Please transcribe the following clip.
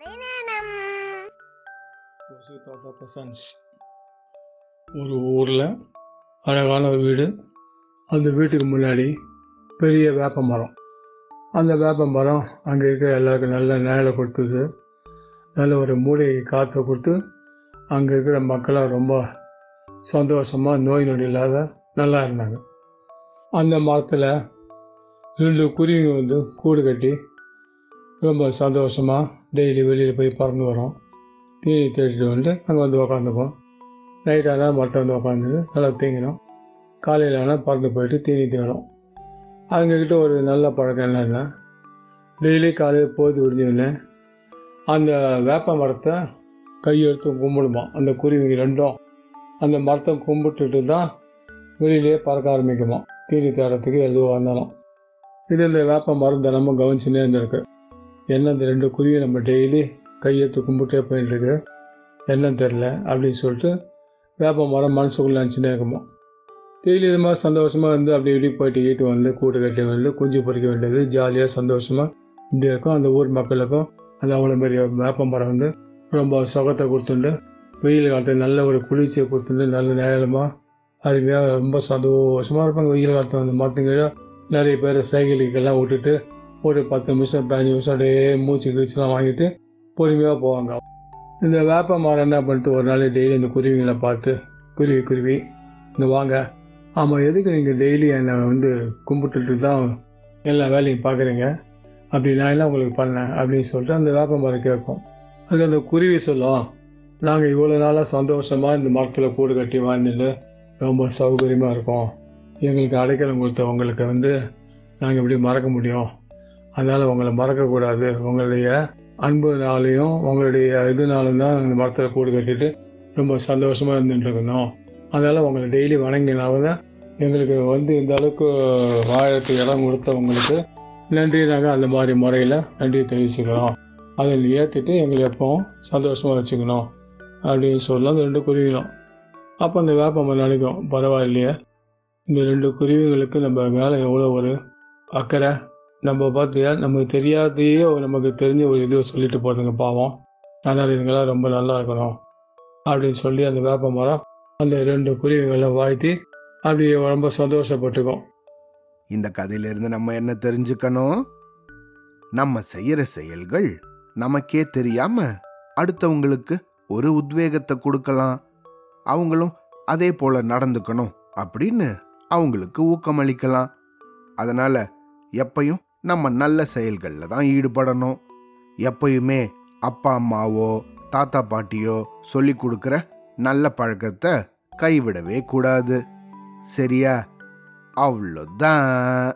கதை கொசு தாத்தா பிரசன்ஸ் ஒரு ஊரில் அழகான ஒரு வீடு. அந்த வீட்டுக்கு முன்னாடி பெரிய வேப்ப மரம். அந்த வேப்ப மரம் அங்கே இருக்கிற எல்லாருக்கும் நல்ல நிழலை கொடுத்தது. நல்ல ஒரு மூலிகை காற்றை கொடுத்து அங்கே இருக்கிற மக்களாக ரொம்ப சந்தோஷமாக நோய் நொடி இல்லாத நல்லா இருந்தாங்க. அந்த மரத்தில் ரெண்டு குருவிங்க வந்து கூடு கட்டி ரொம்ப சந்தோஷமாக டெய்லி வெளியில் போய் பறந்து வரும். தீனி தேடிட்டு வந்து அங்கே வந்து உக்காந்துப்போம். நைட் ஆனால் மரத்தை வந்து உக்காந்துட்டு நல்லா தீங்கினோம். காலையில் ஆனால் பறந்து போயிட்டு தீனி தேடும் அவங்கக்கிட்ட ஒரு நல்ல பழக்கம் என்னென்னா டெய்லி காலையில் போது விடிஞ்சோடனே அந்த வேப்ப மரத்தை கையெடுத்து கும்பிடுமா அந்த குருவிங்க ரெண்டும் அந்த மரத்தை கும்பிட்டுட்டு தான் வெளியிலே பறக்க ஆரம்பிக்குமா தீனி தேடுறதுக்கு எதுவாக இருந்தாலும். இது இந்த வேப்ப மரம் தினமும் கவனிச்சுன்னே இருந்திருக்கு. என்ன அந்த ரெண்டு குருவியை நம்ம டெய்லி கையெழுத்து கும்பிட்டே போயிட்டுருக்கு என்னன்னு தெரில அப்படின்னு சொல்லிட்டு வேப்ப மரம் மனசுக்குள்ள நினச்சினே இருக்குமோ? டெய்லி இது மாதிரி சந்தோஷமாக இருந்து அப்படி இப்படி போயிட்டு ஈட்டு வந்து கூட்டு கட்டி வந்து குஞ்சு பொறிக்க வேண்டியது ஜாலியாக சந்தோஷமாக இப்படி இருக்கும். அந்த ஊர் மக்களுக்கும் அந்த அவ்வளோ பெரிய வேப்ப மரம் வந்து ரொம்ப சுகத்தை கொடுத்துட்டு வெயில் காலத்தில் நல்ல ஒரு குளிர்ச்சியை கொடுத்துட்டு நல்ல நேரமாக அருமையாக ரொம்ப சந்தோஷமாக இருப்பாங்க. வெயில் காலத்தில் அந்த மரத்துக்கு நிறைய பேர் சைக்கிளுக்கெல்லாம் விட்டுட்டு ஒரு பத்து நிமிஷம் பதினஞ்சு நிமிஷம் அப்படியே மூச்சு கீச்சுலாம் வாங்கிட்டு பொறுமையாக போவாங்க. இந்த வேப்ப மரம் என்ன பண்ணிட்டு ஒரு நாள் டெய்லி இந்த குருவிங்களை பார்த்து குருவி குருவி இந்த வாங்க. ஆமாம் எதுக்கு நீங்கள் டெய்லி என்னை வந்து கும்பிட்டுட்டு தான் எல்லா வேலையும் பார்க்குறீங்க? அப்படி நான் என்ன உங்களுக்கு பண்ணேன்? அப்படின்னு சொல்லிட்டு அந்த வேப்ப மரம் கேட்கும் அது அந்த குருவி சொல்லும் நாங்கள் இவ்வளோ நாளாக சந்தோஷமாக இந்த மரத்தில் கூடு கட்டி வாழ்ந்துட்டு ரொம்ப சௌகரியமாக இருக்கோம். எங்களுக்கு அடைக்கலம் கொடுத்த உங்களுக்கு வந்து நாங்கள் எப்படி மறக்க முடியும்? அதனால் உங்களை மறக்கக்கூடாது. உங்களுடைய அன்புனாலையும் உங்களுடைய இதுனாலும் தான் இந்த மரத்தில் கூடு கட்டிட்டு ரொம்ப சந்தோஷமாக இருந்துட்டு இருக்கணும். அதனால் உங்களை டெய்லி வணங்கினாவது எங்களுக்கு வந்து இந்த அளவுக்கு வாழறதுக்கு இடம் கொடுத்தவங்களுக்கு நன்றி நாங்கள் அந்த மாதிரி முறையில் நன்றி தெரிவிச்சுக்கிறோம். அதில் ஏற்றிட்டு எங்களை எப்பவும் சந்தோஷமாக வச்சுக்கணும். அப்படின்னு சொல்லலாம் அந்த ரெண்டு குருவிகளும். அப்போ அந்த வேப்பம் நினைக்கும் பரவாயில்லையே. இந்த ரெண்டு குருவிகளுக்கு நம்ம மேலே எவ்வளோ ஒரு அக்கறை நம்ம பார்த்தியா நமக்கு தெரியாதையே நமக்கு தெரிஞ்ச ஒரு இது சொல்லிட்டு போகிறதுங்க பாவம். அதனால் இதுங்களாம் ரொம்ப நல்லா இருக்கணும். அப்படின்னு சொல்லி அந்த வேப்ப மரம் அந்த ரெண்டு குருவிகளை வாழ்த்தி அப்படி ரொம்ப சந்தோஷப்பட்டுக்கும். இந்த கதையிலிருந்து நம்ம என்ன தெரிஞ்சுக்கணும்? நம்ம செய்யற செயல்கள் நமக்கே தெரியாம அடுத்தவங்களுக்கு ஒரு உத்வேகத்தை கொடுக்கலாம். அவங்களும் அதே போல நடந்துக்கணும் அப்படின்னு அவங்களுக்கு ஊக்கமளிக்கலாம். அதனால எப்பையும் நம்ம நல்ல செயல்களில் தான் ஈடுபடணும். எப்பயுமே அப்பா அம்மாவோ தாத்தா பாட்டியோ சொல்லி கொடுக்குற நல்ல பழக்கத்தை கைவிடவே கூடாது. சரியா? அவ்வளோதான்.